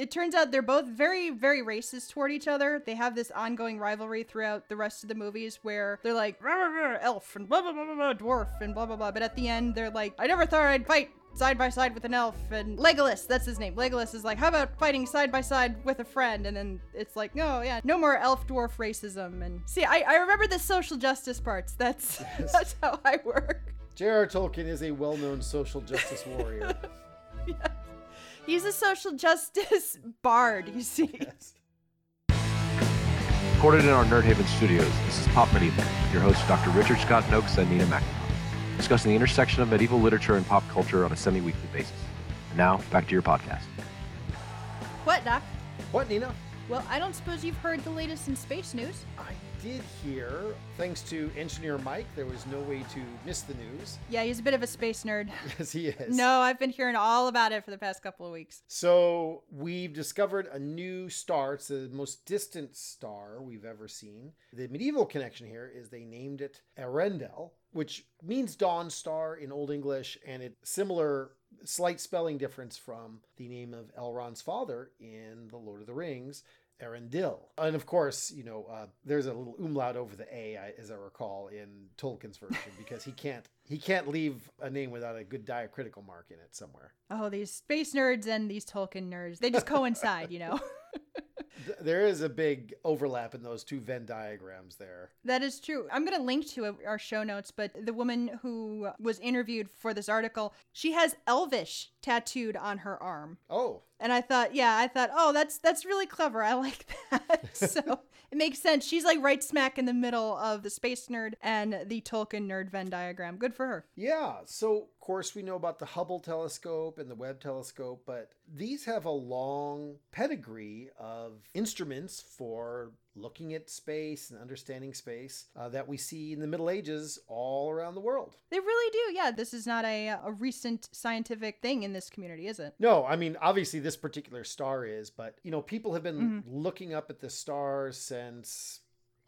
It turns out they're both very, very racist toward each other. They have this ongoing rivalry throughout the rest of the movies where they're like, "Rah, rah, rah, elf and blah, blah, blah, blah, blah, dwarf and blah, blah, blah. But at the end, they're like, I never thought I'd fight side by side with an elf and Legolas, that's his name. Legolas is like, how about fighting side by side with a friend? And then it's like, no, yeah, no more elf dwarf racism. And see, I, I remember the social justice parts. That's Yes. that's how I work. J.R.R. Tolkien is a well-known social justice warrior. He's a social justice bard, you see. yes. Recorded in our Nerd Haven studios, this is Pop Medieval, with your hosts Dr. Richard Scott Noakes and Nina McNamara, discussing the intersection of medieval literature and pop culture on a semi-weekly basis. And now, back to your podcast. What, Doc? What, Nina? Well, I don't suppose you've heard the latest in space news. I did hear, thanks to engineer Mike, there was no way to miss the news. Yeah, he's a bit of a space nerd. Yes, he is. No, I've been hearing all about it for the past couple of weeks. So we've discovered a new star. It's the most distant star we've ever seen. The medieval connection here is they named it Earendel, which means dawn star in Old English, and it similar slight spelling difference from the name of Elrond's father in The Lord of the Rings. Eärendil. And of course, you know, uh, there's a little umlaut over the A, as I recall, in Tolkien's version, because he can't he can't leave a name without a good diacritical mark in it somewhere. Oh, these space nerds and these Tolkien nerds. They just coincide, you know? Th- there is a big overlap in those two Venn diagrams there. That is true. I'm going to link to our show notes, but the woman who was interviewed for this article, she has Elvish tattooed on her arm. Oh, And I thought, yeah, I thought, oh, that's that's really clever. I like that. so it makes sense. She's like right smack in the middle of the space nerd and the Tolkien nerd Venn diagram. Good for her. yeah. So, of course, we know about the Hubble telescope and the Webb telescope, but these have a long pedigree of instruments for looking at space and understanding space uh, that we see in the Middle Ages all around the world. They really do. Yeah, this is not a a recent scientific thing in this community, is it? No, I mean, obviously, this particular star is, but, you know, people have been looking up at the stars since,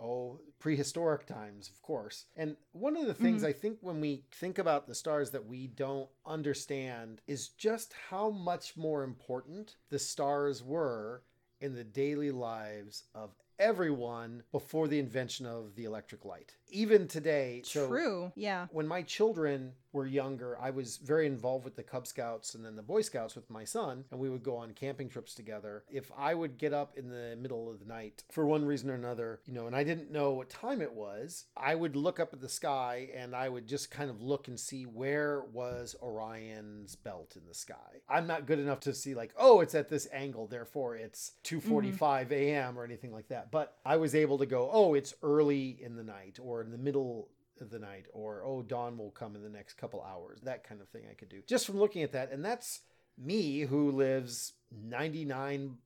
oh, prehistoric times, of course. And one of the things mm-hmm. I think when we think about the stars that we don't understand is just how much more important the stars were in the daily lives of everyone before the invention of the electric light. Even today, so True. Yeah. when my children were younger, I was very involved with the Cub Scouts and then the Boy Scouts with my son, and we would go on camping trips together. If I would get up in the middle of the night for one reason or another, you know, and I didn't know what time it was, I would look up at the sky and I would just kind of look and see where was Orion's belt in the sky. I'm not good enough to see like, oh, it's at this angle, therefore it's mm-hmm. 2:45 a.m. or anything like that. But I was able to go, oh, it's early in the night or in the middle the night or oh dawn will come in the next couple hours that kind of thing i could do. Just from looking at that and that's me who lives 99%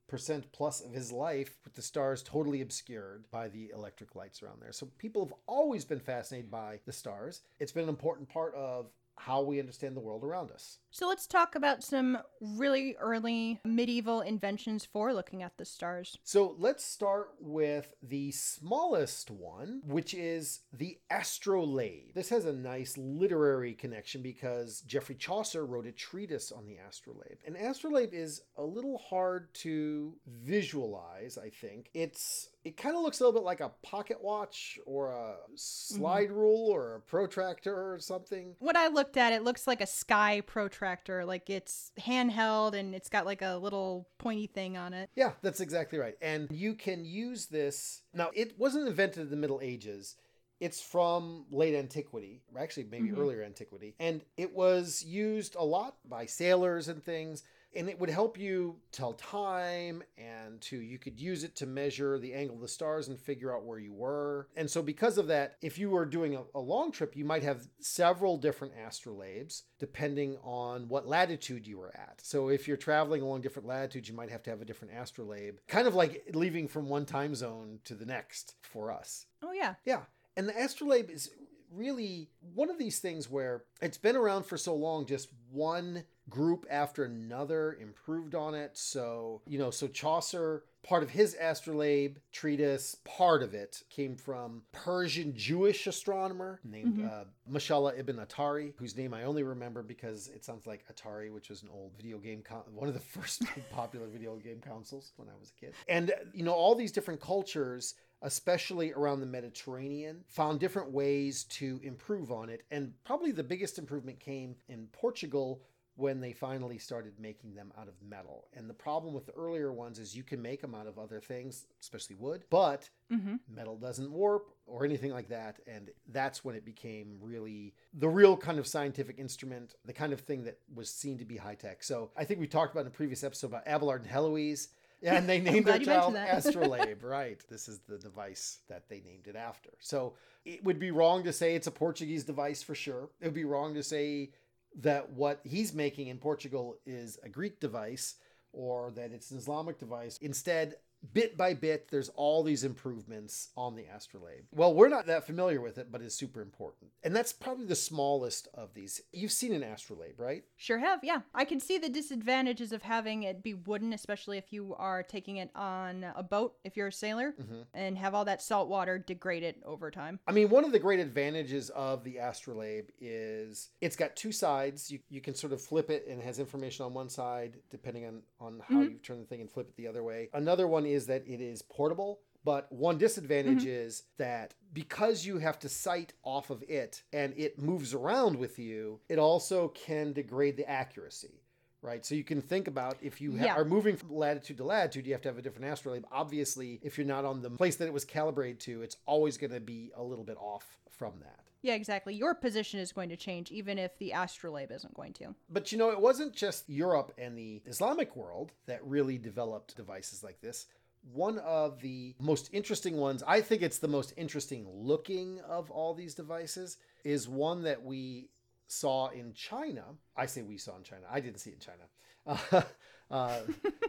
plus of his life with the stars totally obscured by the electric lights around there. So people have always been fascinated by the stars. It's been an important part of how we understand the world around us So let's talk about some really early medieval inventions for looking at the stars. So let's start with the smallest one, which is the astrolabe. This has a nice literary connection because Geoffrey Chaucer wrote a treatise on the astrolabe. An astrolabe is a little hard to visualize, I think. It's it kind of looks a little bit like a pocket watch or a slide rule or a protractor or something. What I looked at it, looks like a sky protractor, like it's handheld and it's got like a little pointy thing on it. Yeah, that's exactly right. And you can use this. Now, it wasn't invented in the Middle Ages. It's from late antiquity, or actually maybe Mhm. earlier antiquity. And it was used a lot by sailors and things. And it would help you tell time and to you could use it to measure the angle of the stars and figure out where you were. And so because of that, if you were doing a, a long trip, you might have several different astrolabes depending on what latitude you were at. So if you're traveling along different latitudes, you might have to have a different astrolabe, kind of like leaving from one time zone to the next for us. Oh yeah. Yeah. And the astrolabe is really one of these things where it's been around for so long, just one group after another improved on it. So, you know, so Chaucer, part of his astrolabe treatise, part of it came from Persian Jewish astronomer named Mhm. uh, Mashallah ibn Atari, whose name I only remember because it sounds like Atari, which was an old video game, con- one of the first popular video game consoles when I was a kid. And, you know, all these different cultures especially around the Mediterranean, found different ways to improve on it. And probably the biggest improvement came in Portugal when they finally started making them out of metal. And the problem with the earlier ones is you can make them out of other things, especially wood, but Mm-hmm. metal doesn't warp or anything like that. And that's when it became really the real kind of scientific instrument, the kind of thing that was seen to be high tech. So I think we talked about in a previous episode about Abelard and Heloise. And they named their glad child. Uh, Astrolabe, right? This is the device that they named it after. So it would be wrong to say it's a Portuguese device for sure. It would be wrong to say that what he's making in Portugal is a Greek device or that it's an Islamic device. Instead, bit by bit, there's all these improvements on the astrolabe. Well, we're not that familiar with it, but it's super important. And that's probably the smallest of these. You've seen an astrolabe, right? Sure have, yeah. I can see the disadvantages of having it be wooden, especially if you are taking it on a boat, if you're a sailor, Mhm. and have all that salt water degrade it over time. I mean, one of the great advantages of the astrolabe is it's got two sides. You, you can sort of flip it and it has information on one side, depending on, on how Mhm. you turn the thing and flip it the other way. Another one is that it is portable. But one disadvantage mm-hmm. is that because you have to sight off of it and it moves around with you, it also can degrade the accuracy. Right. So you can think about if you ha- Yeah. are moving from latitude to latitude, you have to have a different astrolabe. Obviously, if you're not on the place that it was calibrated to, it's always going to be a little bit off from that. Yeah, exactly. Your position is going to change, even if the astrolabe isn't going to. But you know, it wasn't just Europe and the Islamic world that really developed devices like this. One of the most interesting ones, I think it's the most interesting looking of all these devices, is one that we saw in China. I say we saw in China. I didn't see it in China. Uh, uh,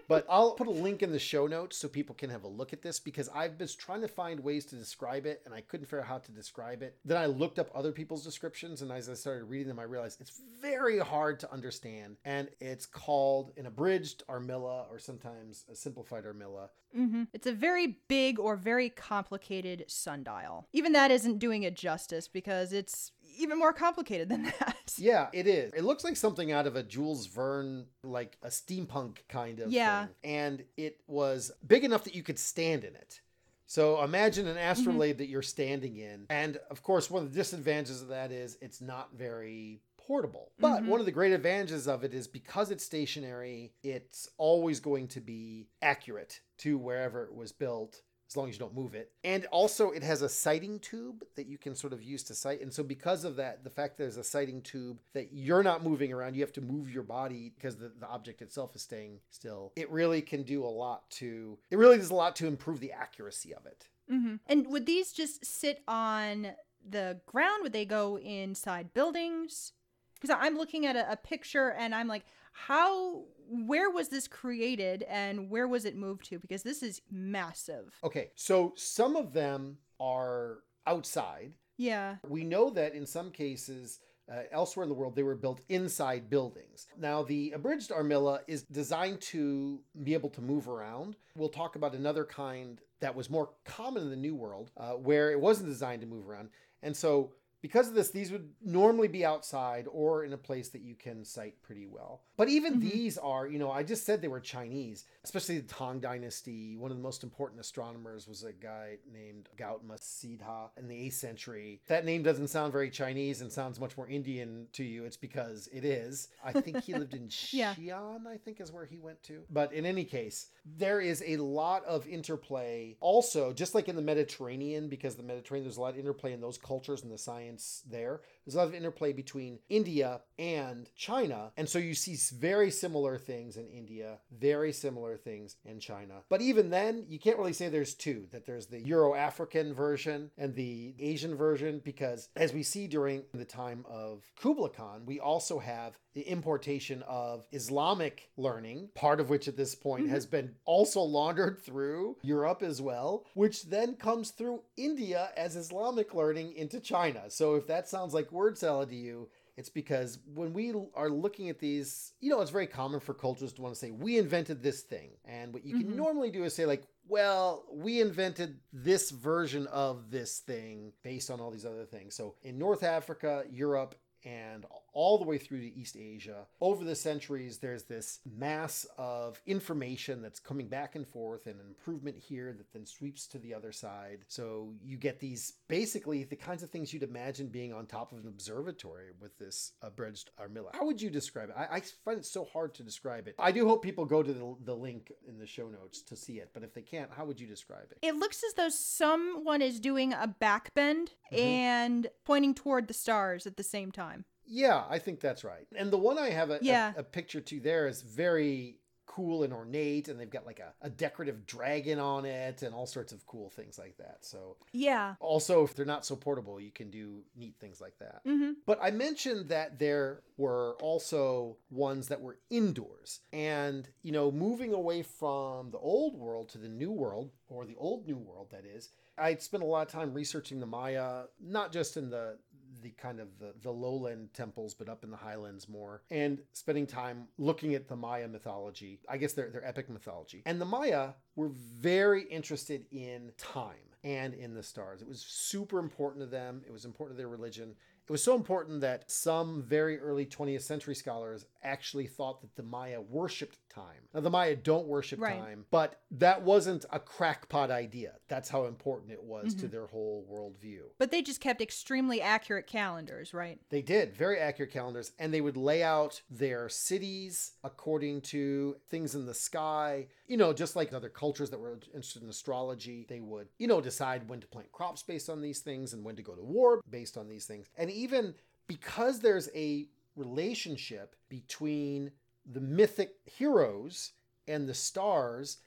but I'll put a link in the show notes so people can have a look at this because I've been trying to find ways to describe it and I couldn't figure out how to describe it. Then I looked up other people's descriptions and as I started reading them, I realized it's very hard to understand. And it's called an abridged Armilla or sometimes a simplified Armilla. Mm-hmm. It's a very big or very complicated sundial. Even that isn't doing it justice because it's even more complicated than that. Yeah, it is. It looks like something out of a Jules Verne, like a steampunk kind of Yeah. thing. And it was big enough that you could stand in it. So imagine an astrolabe that you're standing in. And of course, one of the disadvantages of that is it's not very portable. But Mhm. one of the great advantages of it is because it's stationary, it's always going to be accurate to wherever it was built as long as you don't move it. And also, it has a sighting tube that you can sort of use to sight. And so, because of that, the fact there's a sighting tube that you're not moving around, you have to move your body because the, the object itself is staying still. It really can do a lot to, it really does a lot to improve the accuracy of it. Mm-hmm. And would these just sit on the ground? Would they go inside buildings? Because I'm looking at a, a picture and I'm like, how, where was this created and where was it moved to? Because this is massive. Okay, so some of them are outside. Yeah. We know that in some cases, uh, elsewhere in the world, they were built inside buildings. Now, the abridged Armilla is designed to be able to move around. We'll talk about another kind that was more common in the New World, uh, where it wasn't designed to move around. And so, because of this, these would normally be outside or in a place that you can sight pretty well. But even Mhm. these are, you know, I just said they were Chinese, especially the Tang Dynasty. One of the most important astronomers was a guy named Gautama Siddha in the 8th century. That name doesn't sound very Chinese and sounds much more Indian to you. It's because it is. I think he lived in Yeah. Xi'an, I think is where he went to. But in any case, there is a lot of interplay. Also, just like in the Mediterranean, because the Mediterranean, there's a lot of interplay in those cultures and the science there. There's a lot of interplay between India and China. And so you see very similar things in India, very similar things in China. But even then, you can't really say there's two, that there's the Euro African version and the Asian version, because as we see during the time of Kublai Khan, we also have the importation of Islamic learning, part of which at this point Mhm. has been also laundered through Europe as well, which then comes through India as Islamic learning into China. So if that sounds like word salad to you, it's because when we are looking at these, you know, it's very common for cultures to want to say, we invented this thing. And what you can Mhm. normally do is say, like, well, we invented this version of this thing based on all these other things. So in North Africa, Europe, and all the way through to East Asia. Over the centuries, there's this mass of information that's coming back and forth and improvement here that then sweeps to the other side. So you get these basically the kinds of things you'd imagine being on top of an observatory with this abridged Armilla. How would you describe it? I, I find it so hard to describe it. I do hope people go to the, the link in the show notes to see it, but if they can't, how would you describe it? It looks as though someone is doing a backbend Mhm. and pointing toward the stars at the same time. Yeah, I think that's right. And the one I have a, a- a, picture to there is very cool and ornate, and they've got like a, a decorative dragon on it and all sorts of cool things like that. So, Yeah. also, if they're not so portable, you can do neat things like that. Mm-hmm. But I mentioned that there were also ones that were indoors. And, you know, moving away from the old world to the new world, or the old new world, that is, I spent a lot of time researching the Maya, not just in the the kind of the, the lowland temples, but up in the highlands more, and spending time looking at the Maya mythology. I guess their, their epic mythology. And the Maya were very interested in time and in the stars. It was super important to them. It was important to their religion. It was so important that some very early 20th century scholars actually thought that the Maya worshipped time. Now, the Maya don't worship Right. time, but that wasn't a crackpot idea. That's how important it was to Mhm. their whole worldview. But they just kept extremely accurate calendars, right? They did very accurate calendars, and they would lay out their cities according to things in the sky. You know, just like other cultures that were interested in astrology, they would, you know, decide when to plant crops based on these things and when to go to war based on these things. And even because there's a relationship between the mythic heroes and the stars,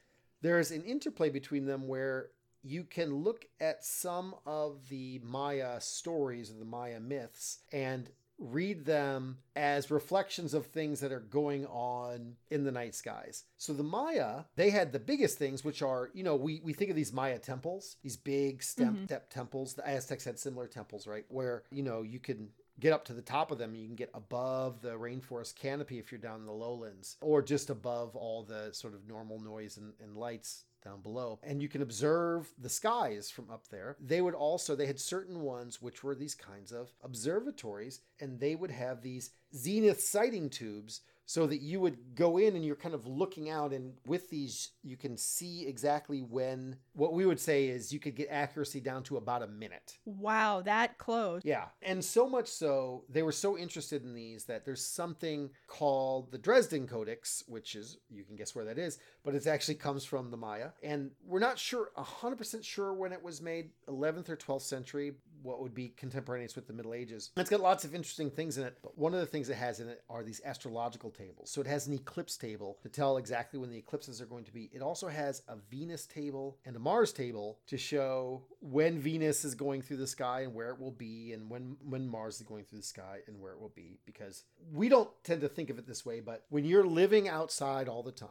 there's an interplay between them where you can look at some of the Maya stories or the Maya myths and read them as reflections of things that are going on in the night skies. So the Maya, they had the biggest things, which are, you know, we, we think of these Maya temples, these big step, Mhm. step temples. The Aztecs had similar temples, right? Where, you know, you can get up to the top of them. You can get above the rainforest canopy if you're down in the lowlands, or just above all the sort of normal noise and, and lights down below. And you can observe the skies from up there. They would also they had certain ones which were these kinds of observatories and they would have these zenith sighting tubes so that you would go in and you're kind of looking out and with these you can see exactly when what we would say is you could get accuracy down to about a minute Wow, that close. yeah. And so much so, they were so interested in these that there's something called the Dresden Codex, which is, you can guess where that is, but it actually comes from the Maya. And we're not sure, 100% sure when it was made, 11th or 12th century, what would be contemporaneous with the Middle Ages. It's got lots of interesting things in it, but one of the things it has in it are these astrological tables. So it has an eclipse table to tell exactly when the eclipses are going to be. It also has a Venus table and a Mars table to show when Venus is going through the sky and where it will be, and when when Mars is going through the sky and where it will be. Because we don't tend to think of it this way, but when you're living outside all the time,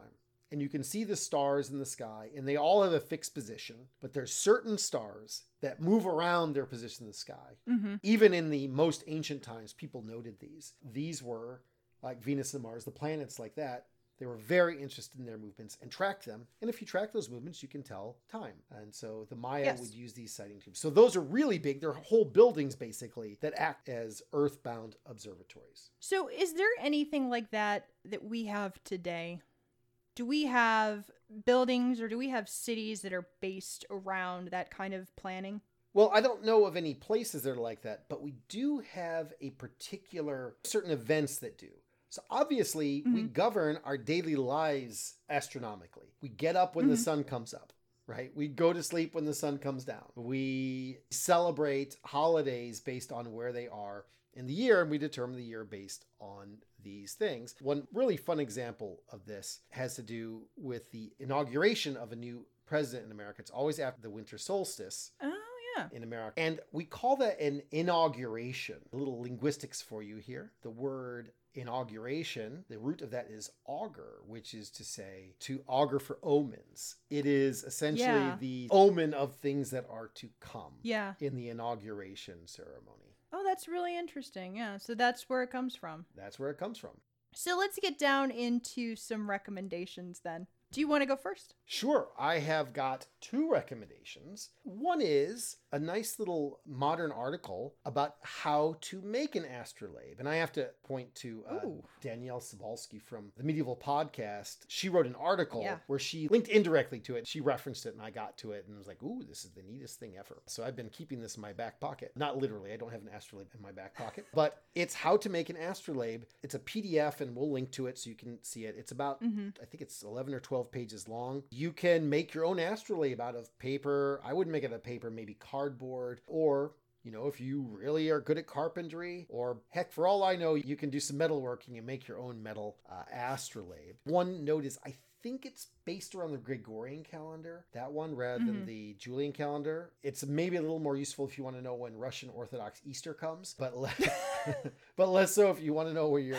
and you can see the stars in the sky and they all have a fixed position but there's certain stars that move around their position in the sky. Mm-hmm. even in the most ancient times people noted these. These were like venus and mars the planets like that. They were very interested in their movements and tracked them. And if you track those movements you can tell time. And so the maya Yes. would use these sighting tubes. So those are really big. They're whole buildings basically that act as earthbound observatories. So, is there anything like that that we have today? Do we have buildings or do we have cities that are based around that kind of planning? Well, I don't know of any places that are like that, but we do have a particular certain events that do. So obviously, we Mhm. govern our daily lives astronomically. We get up when the Mhm. sun comes up, right? We go to sleep when the sun comes down. We celebrate holidays based on where they are in the year, and we determine the year based on these things. One really fun example of this has to do with the inauguration of a new president in America. It's always after the winter solstice Oh, yeah. in America. And we call that an inauguration. A little linguistics for you here. The word inauguration, the root of that is augur, which is to say to augur for omens. It is essentially Yeah. the omen of things that are to come Yeah. in the inauguration ceremony. Oh, that's really interesting. Yeah. So that's where it comes from. That's where it comes from. So let's get down into some recommendations then. Do you want to go first? Sure, I have got two recommendations. One is a nice little modern article about how to make an astrolabe. And I have to point to uh, Danielle Cybulskie from the Medieval Podcast. She wrote an article Yeah. where she linked indirectly to it. She referenced it and I got to it and was like, ooh, this is the neatest thing ever. So I've been keeping this in my back pocket. Not literally, I don't have an astrolabe in my back pocket, but it's how to make an astrolabe. It's a PDF and we'll link to it so you can see it. It's about I think it's 11 or 12 pages long. You can make your own astrolabe out of paper. I wouldn't make it of paper, maybe cardboard, or you know, if you really are good at carpentry, or heck, for all I know, you can do some metalworking and make your own metal uh, astrolabe. One note is, I think it's based around the Gregorian calendar, that one, rather than the Julian calendar. It's maybe a little more useful if you want to know when Russian Orthodox Easter comes, but le- but less so if you want to know where your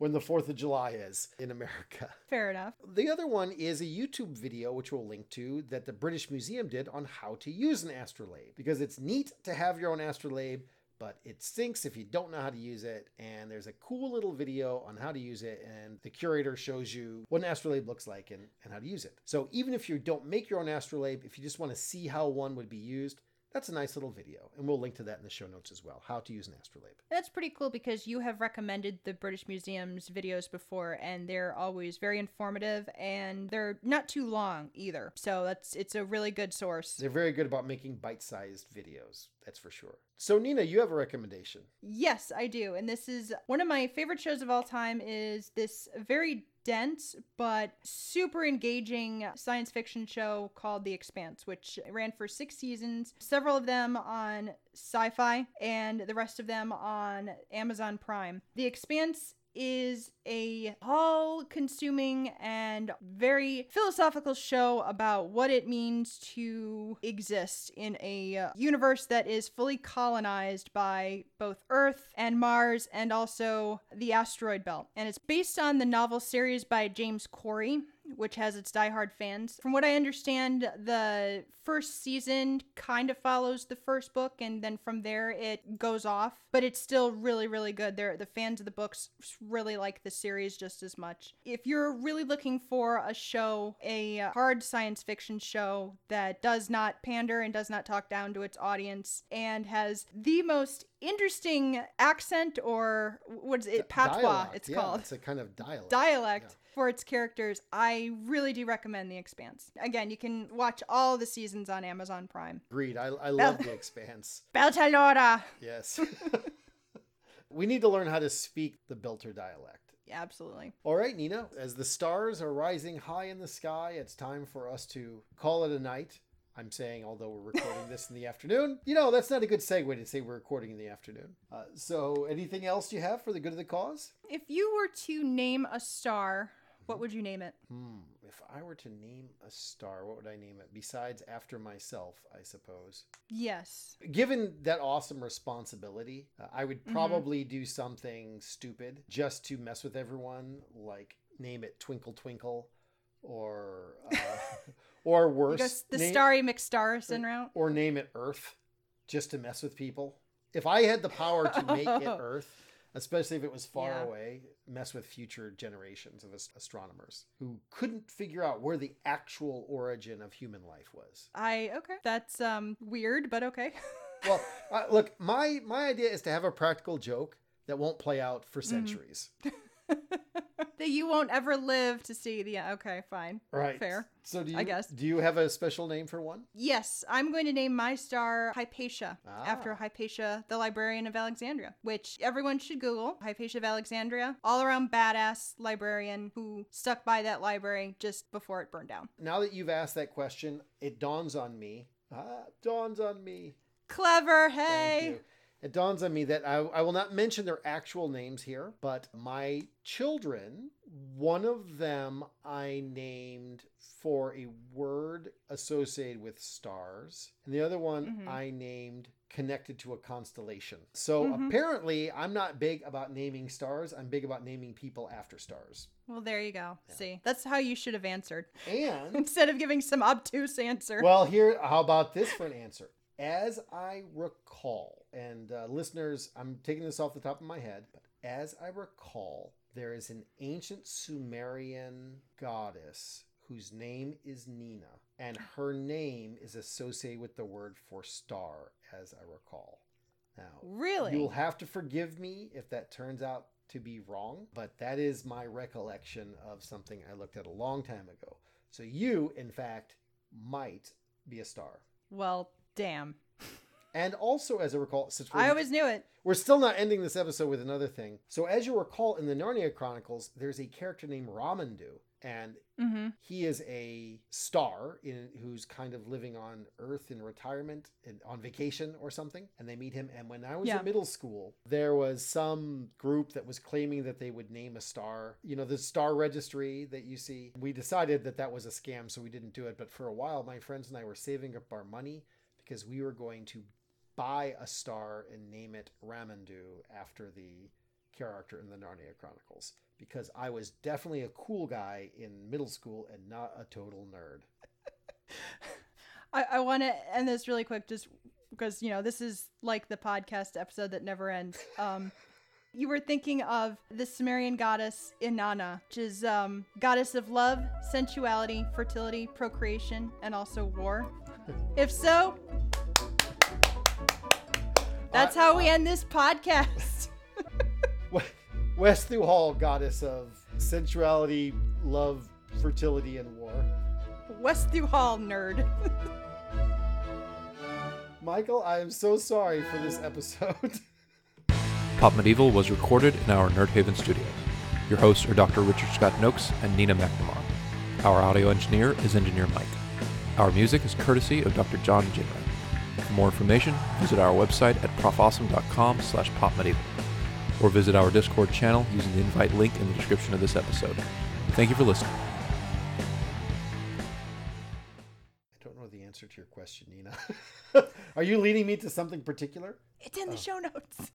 when the Fourth of July is in America. Fair enough. The other one is a YouTube video, which we'll link to, that the British Museum did on how to use an astrolabe. Because it's neat to have your own astrolabe, but it stinks if you don't know how to use it. And there's a cool little video on how to use it, and the curator shows you what an astrolabe looks like and, and how to use it. So even if you don't make your own astrolabe, if you just want to see how one would be used, that's a nice little video. And we'll link to that in the show notes as well how to use an astrolabe. That's pretty cool because you have recommended the British Museum's videos before and they're always very informative and they're not too long either. So that's it's a really good source. They're very good about making bite sized videos, that's for sure. So, Nina, you have a recommendation. Yes, I do. And this is one of my favorite shows of all time is this very dense but super engaging science fiction show called The Expanse, which ran for 6 seasons, several of them on Sci-Fi and the rest of them on Amazon Prime. The Expanse is a all consuming and very philosophical show about what it means to exist in a uh, universe that is fully colonized by both Earth and Mars and also the asteroid belt. And it's based on the novel series by James Corey, which has its diehard fans. From what I understand, the first season kind of follows the first book, and then from there it goes off. But it's still really, really good. They're, the fans of the books really like the series just as much. If you're really looking for a show, a hard science fiction show that does not pander and does not talk down to its audience, and has the most interesting accent or what is it, patois? Dialect, It's yeah, called It's a kind of dialect. dialect for its characters. I really do recommend The Expanse. Again, you can watch all the seasons on Amazon Prime. Agreed. I, I love The Expanse. Beltalowda! Yes. we need to learn how to speak the Belter dialect. Absolutely. All right, Nina, as the stars are rising high in the sky, it's time for us to call it a night. I'm saying, although we're recording this in the afternoon, you know, that's not a good segue to say we're recording in the afternoon. Uh, so, anything else you have for the good of the cause? If you were to name a star, what would you name it? Hmm. If I were to name a star, what would I name it? Besides after myself, I suppose. Yes. Given that awesome responsibility, uh, I would probably do something stupid just to mess with everyone, like name it Twinkle Twinkle, or uh, or worse, the name- Starry McStarrison route. or name it Earth, just to mess with people. If I had the power to make it Earth, especially if it was far Yeah. away, mess with future generations of astronomers who couldn't figure out where the actual origin of human life was. I okay. That's um weird, but okay. Well, uh, look, my my idea is to have a practical joke that won't play out for Mm-hmm. centuries. that you won't ever live to see the okay, fine. Right. Fair. So do you I guess. do you have a special name for one? Yes, I'm going to name my star Hypatia after Ah. Hypatia, the librarian of Alexandria, which everyone should Google. Hypatia of Alexandria, all around badass librarian who stuck by that library just before it burned down. Now that you've asked that question, it dawns on me. Ah, dawns on me. Clever, hey. It dawns on me that I, I will not mention their actual names here, but my children, one of them I named for a word associated with stars, and the other one Mhm. I named connected to a constellation. So Mhm. apparently, I'm not big about naming stars, I'm big about naming people after stars. Well, there you go. See, that's how you should have answered And instead of giving some obtuse answer. Well, here, how about this for an answer? As I recall, and uh, listeners, I'm taking this off the top of my head, but as I recall, there is an ancient Sumerian goddess whose name is Nina, and her name is associated with the word for star, as I recall. Now, really? You'll have to forgive me if that turns out to be wrong, but that is my recollection of something I looked at a long time ago. So you, in fact, might be a star. well, damn. And also, as I recall, since we're, I always knew it. we're still not ending this episode with another thing. So, as you recall, in the Narnia Chronicles, there's a character named Ramandu, and Mm-hmm. he is a star in who's kind of living on Earth in retirement, in, on vacation or something. And they meet him. And when I was Yeah. in middle school, there was some group that was claiming that they would name a star. You know, the star registry that you see. We decided that that was a scam, so we didn't do it. But for a while, my friends and I were saving up our money because we were going to buy a star and name it Ramandu after the character in the Narnia Chronicles because I was definitely a cool guy in middle school and not a total nerd. I, I want to end this really quick just because, you know, this is like the podcast episode that never ends. Um, you were thinking of the Sumerian goddess Inanna, which is um, goddess of love, sensuality, fertility, procreation, and also war. if so, that's how we end this podcast. West Thu Hall, goddess of sensuality, love, fertility, and war. West Through Hall nerd. Michael, I am so sorry for this episode. Pop Medieval was recorded in our Nerd Haven studios. Your hosts are Dr. Richard Scott Noakes and Nina McNamara. Our audio engineer is Engineer Mike. Our music is courtesy of Dr. John Jinran. For more information, visit our website at profawesome.com slash popmedieval or visit our Discord channel using the invite link in the description of this episode. Thank you for listening. I don't know the answer to your question, Nina. Are you leading me to something particular? It's in the oh. show notes.